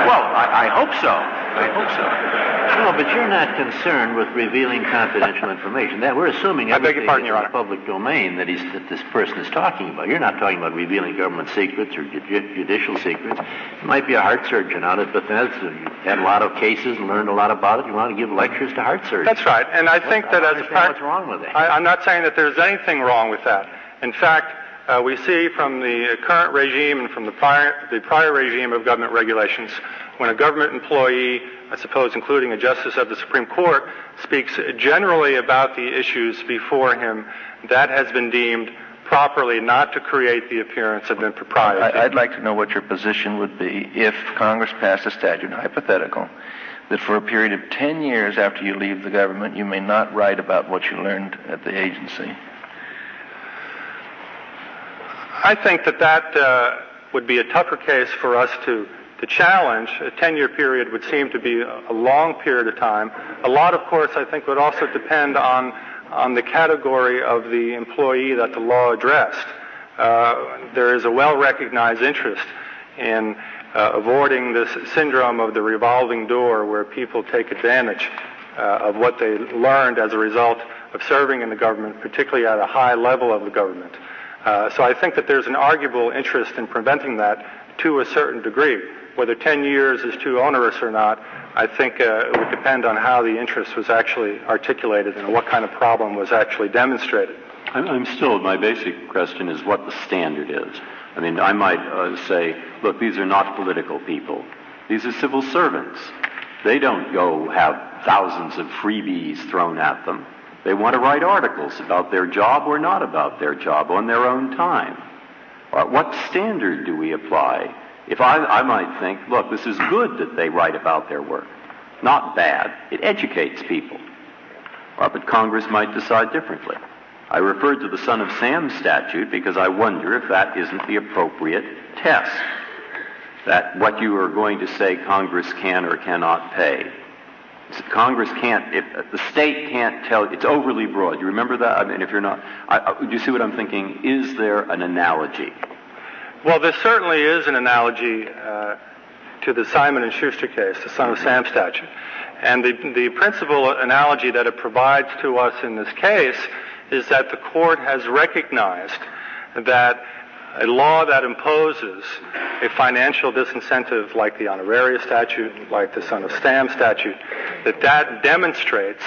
Well, I, I hope so. I hope so. No, but you're not concerned with revealing confidential information. That we're assuming I beg your everything pardon, in the public domain that, he's, that this person is talking about. You're not talking about revealing government secrets or ju- judicial secrets. You might be a heart surgeon out at Bethesda. You had a lot of cases and learned a lot about it. You want to give lectures to heart surgeons. That's right. And I think that I as a part, what's wrong with that. I, I'm not saying that there's anything wrong with that. In fact, uh, we see from the current regime and from the prior, the prior regime of government regulations, when a government employee, I suppose including a justice of the Supreme Court, speaks generally about the issues before him, that has been deemed properly not to create the appearance of impropriety. I'd like to know what your position would be if Congress passed a statute, hypothetical, that for a period of 10 years after you leave the government, you may not write about what you learned at the agency. I think that that uh, would be a tougher case for us to, to challenge. A 10-year period would seem to be a, long period of time. A lot, of course, I think would also depend on, on the category of the employee that the law addressed. Uh, there is a well-recognized interest in uh, avoiding this syndrome of the revolving door where people take advantage uh, of what they learned as a result of serving in the government, particularly at a high level of the government. Uh, so I think that there's an arguable interest in preventing that to a certain degree. Whether 10 years is too onerous or not, I think uh, it would depend on how the interest was actually articulated and what kind of problem was actually demonstrated. I'm, I'm still, my basic question is what the standard is. I mean, I might uh, say, look, these are not political people. These are civil servants. They don't go have thousands of freebies thrown at them. They want to write articles about their job or not about their job on their own time. Uh, what standard do we apply? If I, I might think, look, this is good that they write about their work. Not bad. It educates people. Uh, but Congress might decide differently. I referred to the Son of Sam statute because I wonder if that isn't the appropriate test. That what you are going to say Congress can or cannot pay. Congress can't, if uh, the state can't tell, it's overly broad. You remember that? I mean, if you're not, do you see what I'm thinking? Is there an analogy? Well, there certainly is an analogy uh, to the Simon and Schuster case, the Son of Sam statute. And the, the principal analogy that it provides to us in this case is that the court has recognized that a law that imposes a financial disincentive like the honoraria statute, like the Son of Sam statute, that that demonstrates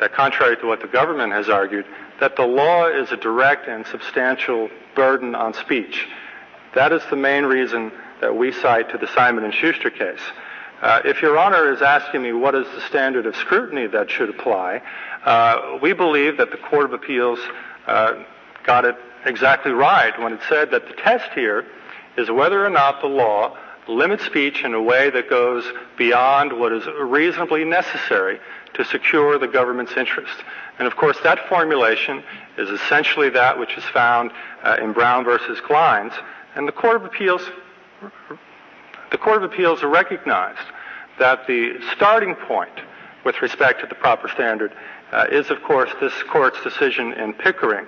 that contrary to what the government has argued, that the law is a direct and substantial burden on speech. That is the main reason that we cite to the Simon and Schuster case. Uh, if Your Honor is asking me what is the standard of scrutiny that should apply, uh, we believe that the Court of Appeals uh, got it exactly right when it said that the test here is whether or not the law limits speech in a way that goes beyond what is reasonably necessary to secure the government's interest. And of course, that formulation is essentially that which is found uh, in Brown versus Glines. And the Court of Appeals, the Court of Appeals recognized that the starting point with respect to the proper standard uh, is, of course, this court's decision in Pickering,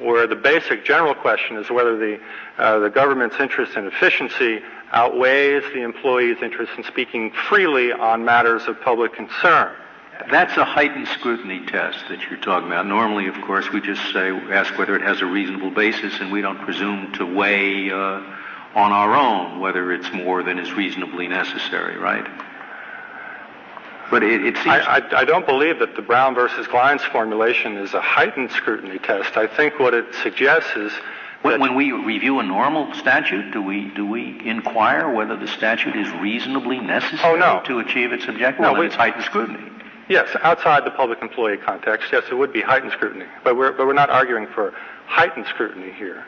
where the basic general question is whether the, uh, the government's interest in efficiency outweighs the employee's interest in speaking freely on matters of public concern. That's a heightened scrutiny test that you're talking about. Normally, of course, we just say, ask whether it has a reasonable basis, and we don't presume to weigh uh, on our own whether it's more than is reasonably necessary, right? But it, it seems. I, I, I, don't believe that the Brown versus Glines formulation is a heightened scrutiny test. I think what it suggests is. When, when we review a normal statute, do we do we inquire whether the statute is reasonably necessary oh, no. to achieve its objective? No, well, we, it's heightened scrutiny. Yes, outside the public employee context, yes, it would be heightened scrutiny. But we're, but we're not arguing for heightened scrutiny here.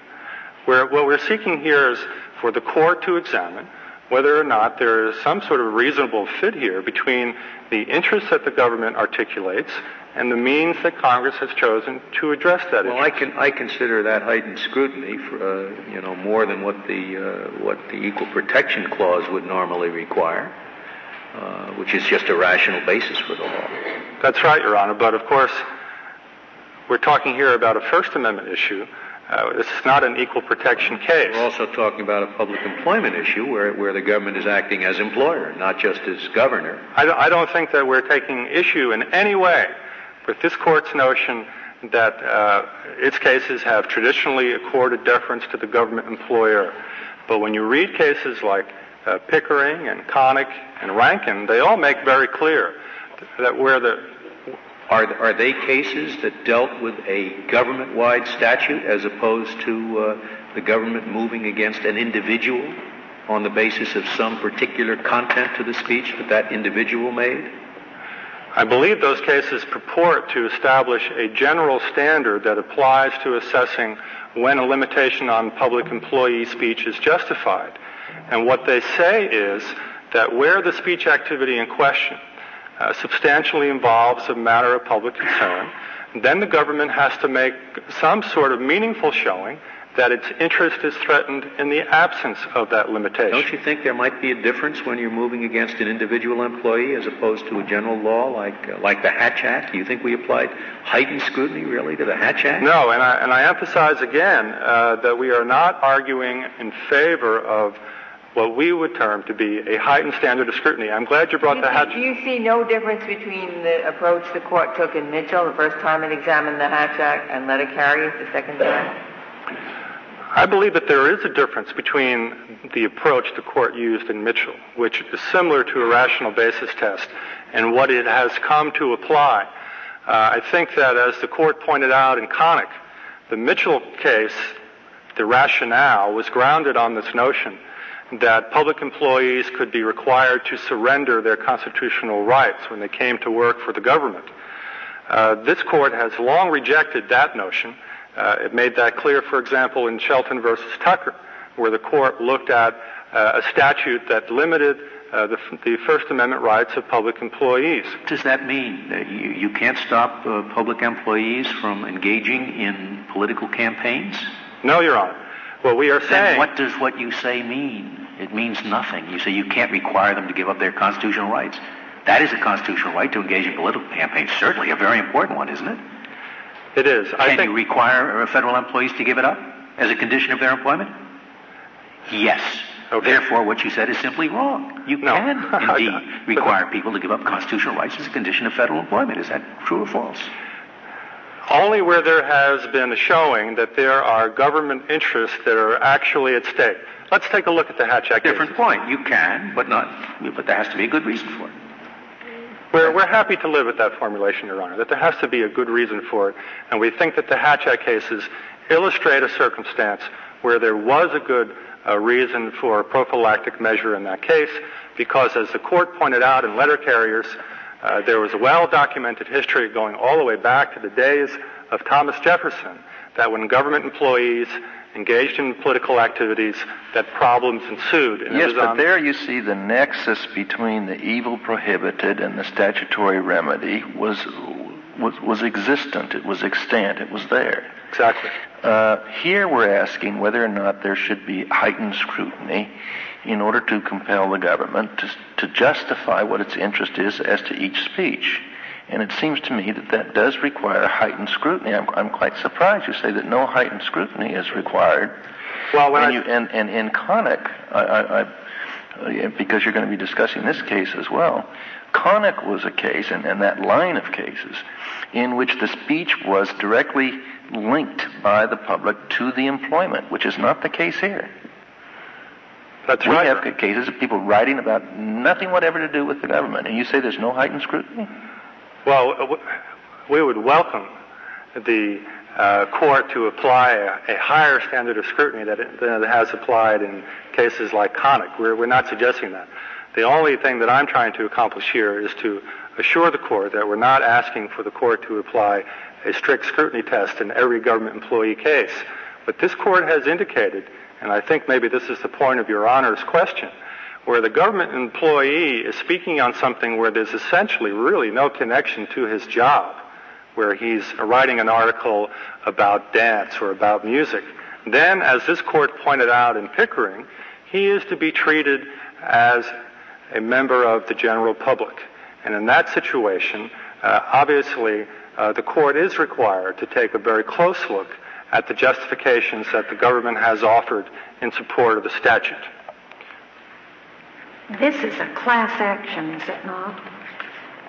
We're, what we're seeking here is for the court to examine whether or not there is some sort of reasonable fit here between the interests that the government articulates and the means that Congress has chosen to address that well, interest. I can I consider that heightened scrutiny, for, uh, you know, more than what the uh, what the Equal Protection Clause would normally require, uh, which is just a rational basis for the law. That's right, Your Honor. But of course, we're talking here about a First Amendment issue. Uh, this is not an equal protection case. We're also talking about a public employment issue where, where the government is acting as employer, not just as governor. I don't, I don't think that we're taking issue in any way with this court's notion that uh, its cases have traditionally accorded deference to the government employer. But when you read cases like uh, Pickering and Connick and Rankin, they all make very clear that where the are, are they cases that dealt with a government-wide statute as opposed to uh, the government moving against an individual on the basis of some particular content to the speech that that individual made? I believe those cases purport to establish a general standard that applies to assessing when a limitation on public employee speech is justified. And what they say is that where the speech activity in question uh, substantially involves a matter of public concern, then the government has to make some sort of meaningful showing that its interest is threatened in the absence of that limitation. Don't you think there might be a difference when you're moving against an individual employee as opposed to a general law like uh, like the Hatch Act? Do you think we applied heightened scrutiny really to the Hatch Act? No, and I, and I emphasize again uh, that we are not arguing in favor of what we would term to be a heightened standard of scrutiny. I'm glad you brought you the Hatch. Do you see no difference between the approach the court took in Mitchell the first time it examined the Hatch Act and Letter Carriers the second time? I believe that there is a difference between the approach the court used in Mitchell, which is similar to a rational basis test, and what it has come to apply. Uh, I think that as the court pointed out in Connick, the Mitchell case, the rationale was grounded on this notion that public employees could be required to surrender their constitutional rights when they came to work for the government. Uh, this court has long rejected that notion. Uh, it made that clear, for example, in Shelton versus Tucker, where the court looked at uh, a statute that limited uh, the, the, First Amendment rights of public employees. What does that mean? That you, you can't stop uh, public employees from engaging in political campaigns? No, Your Honor. What we are saying. Then what does what you say mean? It means nothing. You say you can't require them to give up their constitutional rights. That is a constitutional right to engage in political campaigns. Certainly a very important one, isn't it? It is. Can I think... you require federal employees to give it up as a condition of their employment? Yes. Okay. Therefore, what you said is simply wrong. You no. can *laughs* indeed require people to give up constitutional rights as a condition of federal employment. Is that true or false? Only where there has been a showing that there are government interests that are actually at stake. Let's take a look at the Hatch Act. Different point. You can, but not. But there has to be a good reason for it. We're, we're happy to live with that formulation, Your Honor, that there has to be a good reason for it. And we think that the Hatch Act cases illustrate a circumstance where there was a good uh, reason for a prophylactic measure in that case, because as the court pointed out in letter carriers, uh, there was a well-documented history going all the way back to the days of Thomas Jefferson that when government employees engaged in political activities, that problems ensued. And yes, but there you see the nexus between the evil prohibited and the statutory remedy was was, was existent. It was extant. It was there. Exactly. Uh, here we're asking whether or not there should be heightened scrutiny in order to compel the government to, to justify what its interest is as to each speech. And it seems to me that that does require heightened scrutiny. I'm, I'm quite surprised you say that no heightened scrutiny is required. Well, when and, you, and, and in Connick, I, I, I, because you're going to be discussing this case as well, Connick was a case, and, and that line of cases, in which the speech was directly linked by the public to the employment, which is not the case here. That's we right. have cases of people writing about nothing whatever to do with the government, and you say there's no heightened scrutiny? Well, we would welcome the uh, court to apply a, a higher standard of scrutiny that it, than it has applied in cases like Connick. We're, we're not suggesting that. The only thing that I'm trying to accomplish here is to assure the court that we're not asking for the court to apply a strict scrutiny test in every government employee case. But this court has indicated, and I think maybe this is the point of your Honor's question, where the government employee is speaking on something where there's essentially really no connection to his job, where he's writing an article about dance or about music, then, as this court pointed out in Pickering, he is to be treated as a member of the general public. And in that situation, uh, obviously, uh, the court is required to take a very close look at the justifications that the government has offered in support of the statute. This is a class action, is it not?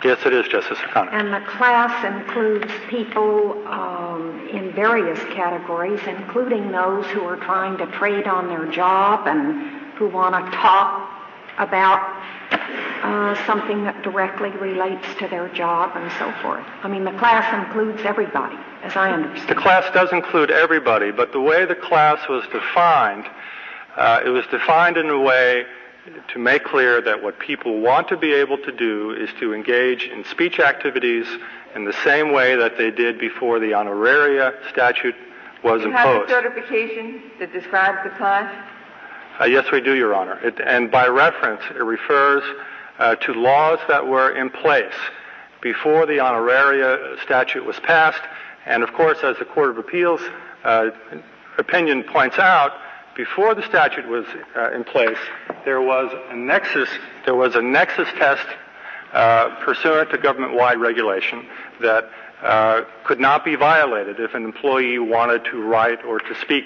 Yes, it is, Justice O'Connor. And the class includes people um, in various categories, including those who are trying to trade on their job and who want to talk about uh, something that directly relates to their job and so forth. I mean, the class includes everybody, as I understand. The class does include everybody, but the way the class was defined, uh, it was defined in a way to make clear that what people want to be able to do is to engage in speech activities in the same way that they did before the honoraria statute was you have a certification that describes the class? Uh, yes, we do, Your Honor. And by reference, it refers uh, to laws that were in place before the honoraria statute was passed. And of course, as the Court of Appeals uh, opinion points out, before the statute was in place, there was a nexus. There was a nexus test pursuant to government-wide regulation that could not be violated if an employee wanted to write or to speak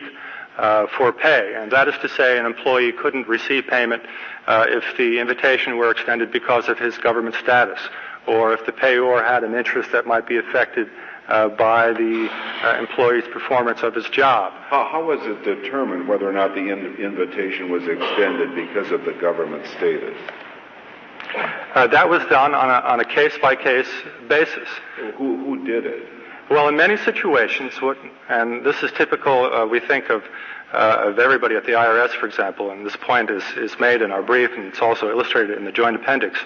uh, for pay. And that is to say, an employee couldn't receive payment uh, if the invitation were extended because of his government status, or if the payor had an interest that might be affected uh, by the uh, employee's performance of his job. How, how was it determined whether or not the in- invitation was extended because of the government status? Uh, that was done on a, on a case-by-case basis. Who, who did it? Well, in many situations, what, and this is typical, uh, we think of, uh, of everybody at the IRS, for example, and this point is, is made in our brief, and it's also illustrated in the joint appendix.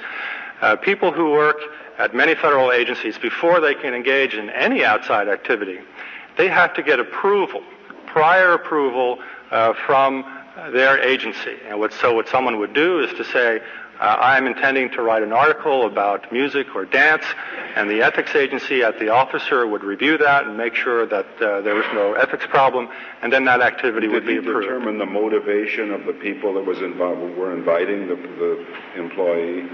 Uh, people who work at many federal agencies, before they can engage in any outside activity, they have to get approval, prior approval uh, from their agency. And what, so what someone would do is to say, uh, I'm intending to write an article about music or dance, and the ethics agency at the officer would review that and make sure that uh, there was no ethics problem, and then that activity Did would be approved. determine the motivation of the people that was involved, were inviting the, the employee?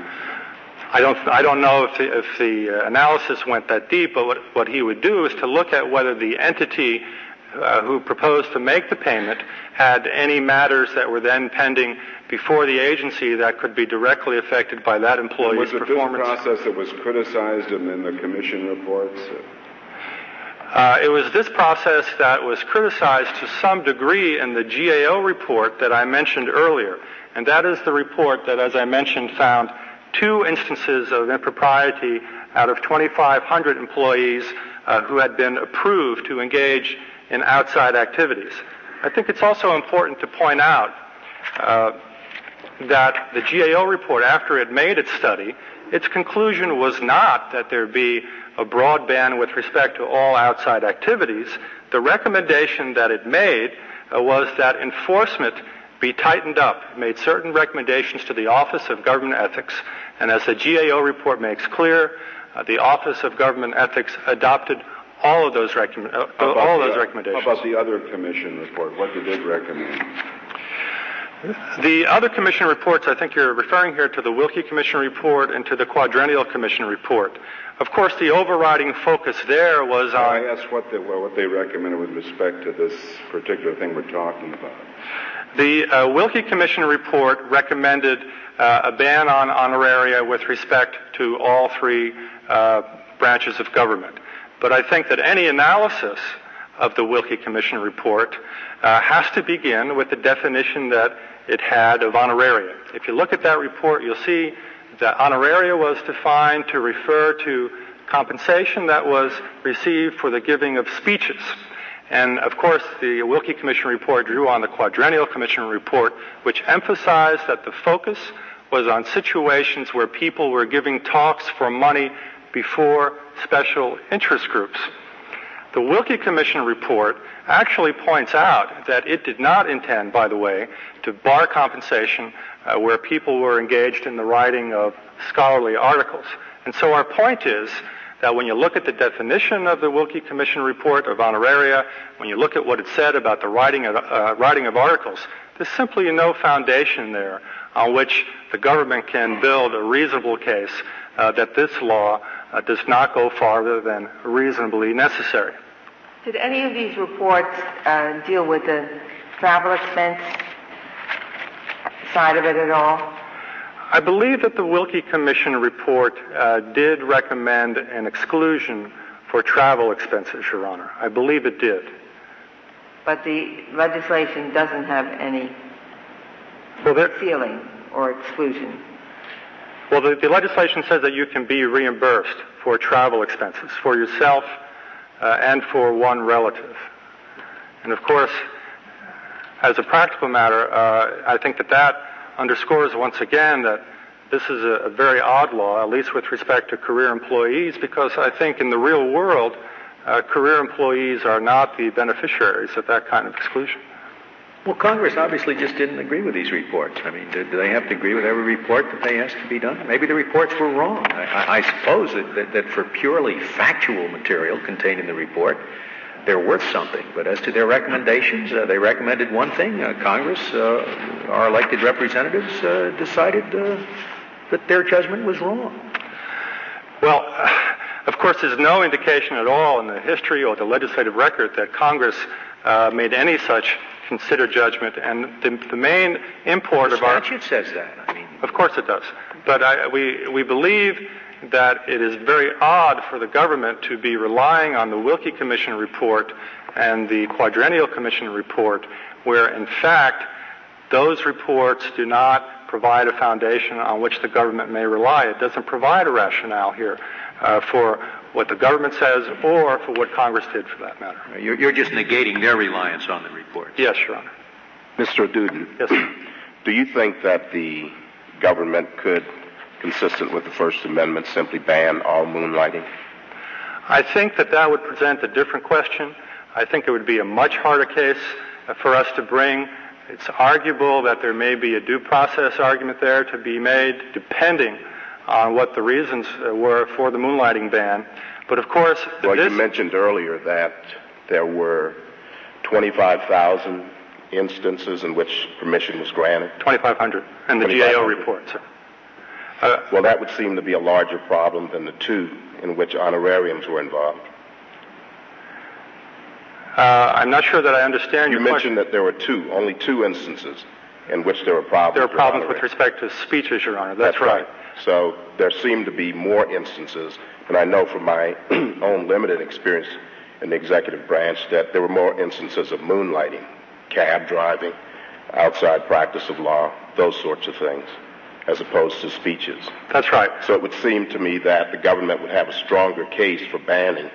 I don't, I don't know if the, if the uh, analysis went that deep, but what, what he would do is to look at whether the entity uh, who proposed to make the payment had any matters that were then pending before the agency that could be directly affected by that employee's was it this performance. process that was criticized in, in the commission reports? Uh, it was this process that was criticized to some degree in the GAO report that I mentioned earlier. And that is the report that, as I mentioned, found two instances of impropriety out of 2,500 employees uh, who had been approved to engage in outside activities. I think it's also important to point out uh, that the GAO report, after it made its study, its conclusion was not that there be a broad ban with respect to all outside activities. The recommendation that it made uh, was that enforcement be tightened up. It made certain recommendations to the Office of Government Ethics, and as the GAO report makes clear, uh, the Office of Government Ethics adopted all of those, recomm- uh, How about all the- recommendations. How about the other commission report? What did it recommend? The other commission reports, I think you're referring here to the Wilkey Commission report and to the Quadrennial Commission report. Of course, the overriding focus there was I on asked what they, what they recommended with respect to this particular thing we're talking about. the uh, Wilkey Commission report recommended uh, a ban on honoraria with respect to all three uh, branches of government. But I think that any analysis of the Wilkey Commission report uh, has to begin with the definition that it had of honoraria. If you look at that report, you'll see that honoraria was defined to refer to compensation that was received for the giving of speeches. And of course, the Wilkey Commission report drew on the Quadrennial Commission report, which emphasized that the focus was on situations where people were giving talks for money before special interest groups. The Wilkey Commission report actually points out that it did not intend, by the way, to bar compensation uh, where people were engaged in the writing of scholarly articles. And so our point is that when you look at the definition of the Wilkey Commission report of honoraria, when you look at what it said about the writing of, uh, writing of articles, there's simply no foundation there on which the government can build a reasonable case uh, that this law uh, does not go farther than reasonably necessary. Did any of these reports uh, deal with the travel expense side of it at all? I believe that the Wilkey Commission report uh, did recommend an exclusion for travel expenses, Your Honor. I believe it did. But the legislation doesn't have any well, there, ceiling or exclusion. Well, the, the, legislation says that you can be reimbursed for travel expenses for yourself and for one relative. And of course, as a practical matter, uh, I think that that underscores once again that this is a, a, very odd law, at least with respect to career employees, because I think in the real world, uh, career employees are not the beneficiaries of that kind of exclusion. Well, Congress obviously just didn't agree with these reports. I mean, do, do they have to agree with every report that they asked to be done? Maybe the reports were wrong. I, I suppose that, that, that for purely factual material contained in the report, they're worth something. But as to their recommendations, uh, they recommended one thing. Uh, Congress, uh, our elected representatives, uh, decided uh, that their judgment was wrong. Well, *sighs* of course, there's no indication at all in the history or the legislative record that Congress uh, made any such consider judgment. And the, the main import the of our statute says that. I mean, of course it does. But I, we we believe that it is very odd for the government to be relying on the Wilkey Commission report and the Quadrennial Commission report, where in fact those reports do not provide a foundation on which the government may rely. It doesn't provide a rationale here uh, for what the government says or for what Congress did for that matter. You're, you're just negating their reliance on the report. Yes, Your Honor. Mr. Duden. Yes, sir. Do you think that the government could, consistent with the First Amendment, simply ban all moonlighting? I think that that would present a different question. I think it would be a much harder case for us to bring. It's arguable that there may be a due process argument there to be made, depending on what the reasons uh, were for the moonlighting ban. But of course, well, this... you mentioned earlier that there were 25,000 instances in which permission was granted. 2,500 in the GAO report, sir. Uh, well, that would seem to be a larger problem than the two in which honorariums were involved. Uh, I'm not sure that I understand you your mentioned that there were two, only two instances in which there were problems. There were problems with, respect to speeches, Your Honor. That's, That's right. right. So there seem to be more instances, and I know from my *clears throat* own limited experience in the executive branch that there were more instances of moonlighting, cab driving, outside practice of law, those sorts of things, as opposed to speeches. That's right. So it would seem to me that the government would have a stronger case for banning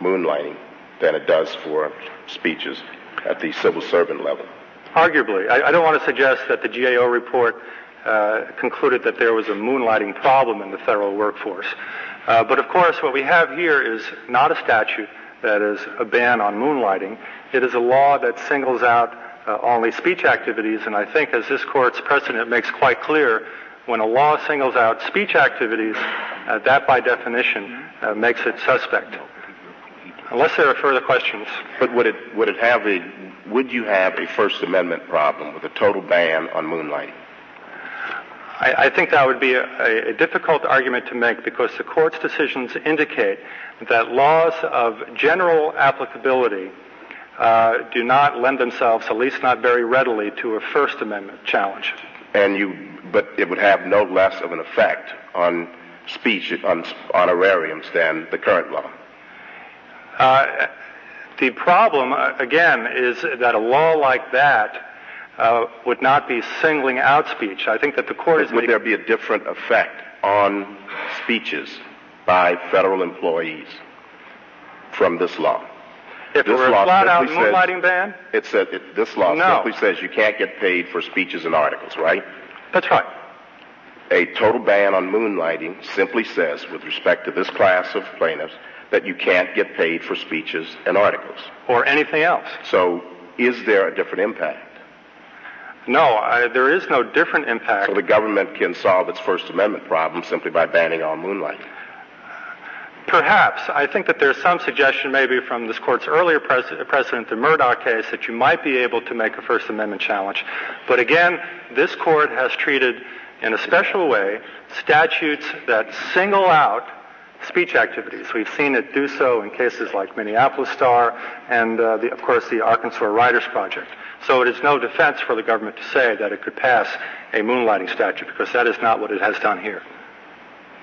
moonlighting than it does for speeches at the civil servant level. Arguably. I, I don't want to suggest that the GAO report uh, concluded that there was a moonlighting problem in the federal workforce. Uh, but of course, what we have here is not a statute that is a ban on moonlighting. It is a law that singles out uh, only speech activities, and I think, as this court's precedent makes quite clear, when a law singles out speech activities, uh, that by definition uh, makes it suspect. Unless there are further questions. But would it would it have a would you have a First Amendment problem with a total ban on moonlighting? I, I think that would be a, a, difficult argument to make because the court's decisions indicate that laws of general applicability uh, do not lend themselves, at least not very readily, to a First Amendment challenge. And you, but it would have no less of an effect on speech on honorariums than the current law. Uh, the problem, uh, again, is that a law like that uh, would not be singling out speech. I think that the court is. Would there be a different effect on speeches by federal employees from this law? If this it were a law flat-out simply says- moonlighting ban, It said it, this law No. simply says you can't get paid for speeches and articles, right? that's right. A total ban on moonlighting simply says, with respect to this class of plaintiffs, that you can't get paid for speeches and articles. Or anything else. So, is there a different impact? No, I, there is no different impact. So the government can solve its First Amendment problem simply by banning all moonlighting. Perhaps. I think that there's some suggestion maybe from this court's earlier pres- precedent, the Murdock case, that you might be able to make a First Amendment challenge. But again, this court has treated in a special way statutes that single out speech activities. We've seen it do so in cases like Minneapolis Star and, uh, the, of course, the Arkansas Writers Project. So it is no defense for the government to say that it could pass a moonlighting statute because that is not what it has done here.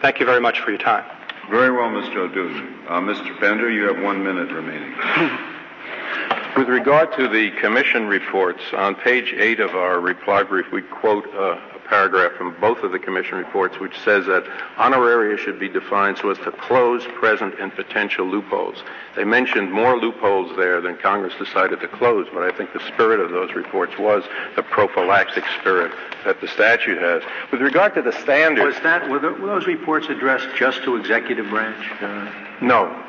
Thank you very much for your time. Very well, Mr. O'Doon. Uh, Mr. Bender, you have one minute remaining. *laughs* With regard to the commission reports, on page 8 of our reply brief, we quote uh, a paragraph from both of the commission reports which says that honoraria should be defined so as to close present and potential loopholes. They mentioned more loopholes there than Congress decided to close, but I think the spirit of those reports was the prophylactic spirit that the statute has. With regard to the standards, Was that, were, tho- were those reports addressed just to executive branch? Uh, no,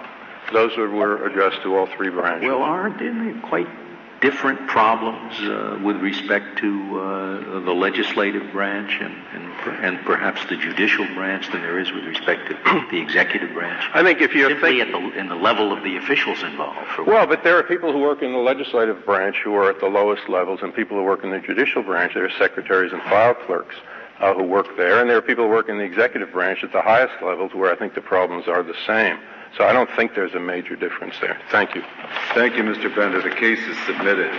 those were- addressed to all three branches. well, aren't there quite different problems uh, with respect to uh, the legislative branch and, and, and perhaps the judicial branch than there is with respect to the executive branch? I think if you're Simply thinking, at the, in the level of the officials involved. Well, but there are people who work in the legislative branch who are at the lowest levels, and people who work in the judicial branch. There are secretaries and file clerks uh, who work there, and there are people who work in the executive branch at the highest levels where I think the problems are the same. So I don't think there's a major difference there. Thank you. Thank you, Mr. Bender. The case is submitted.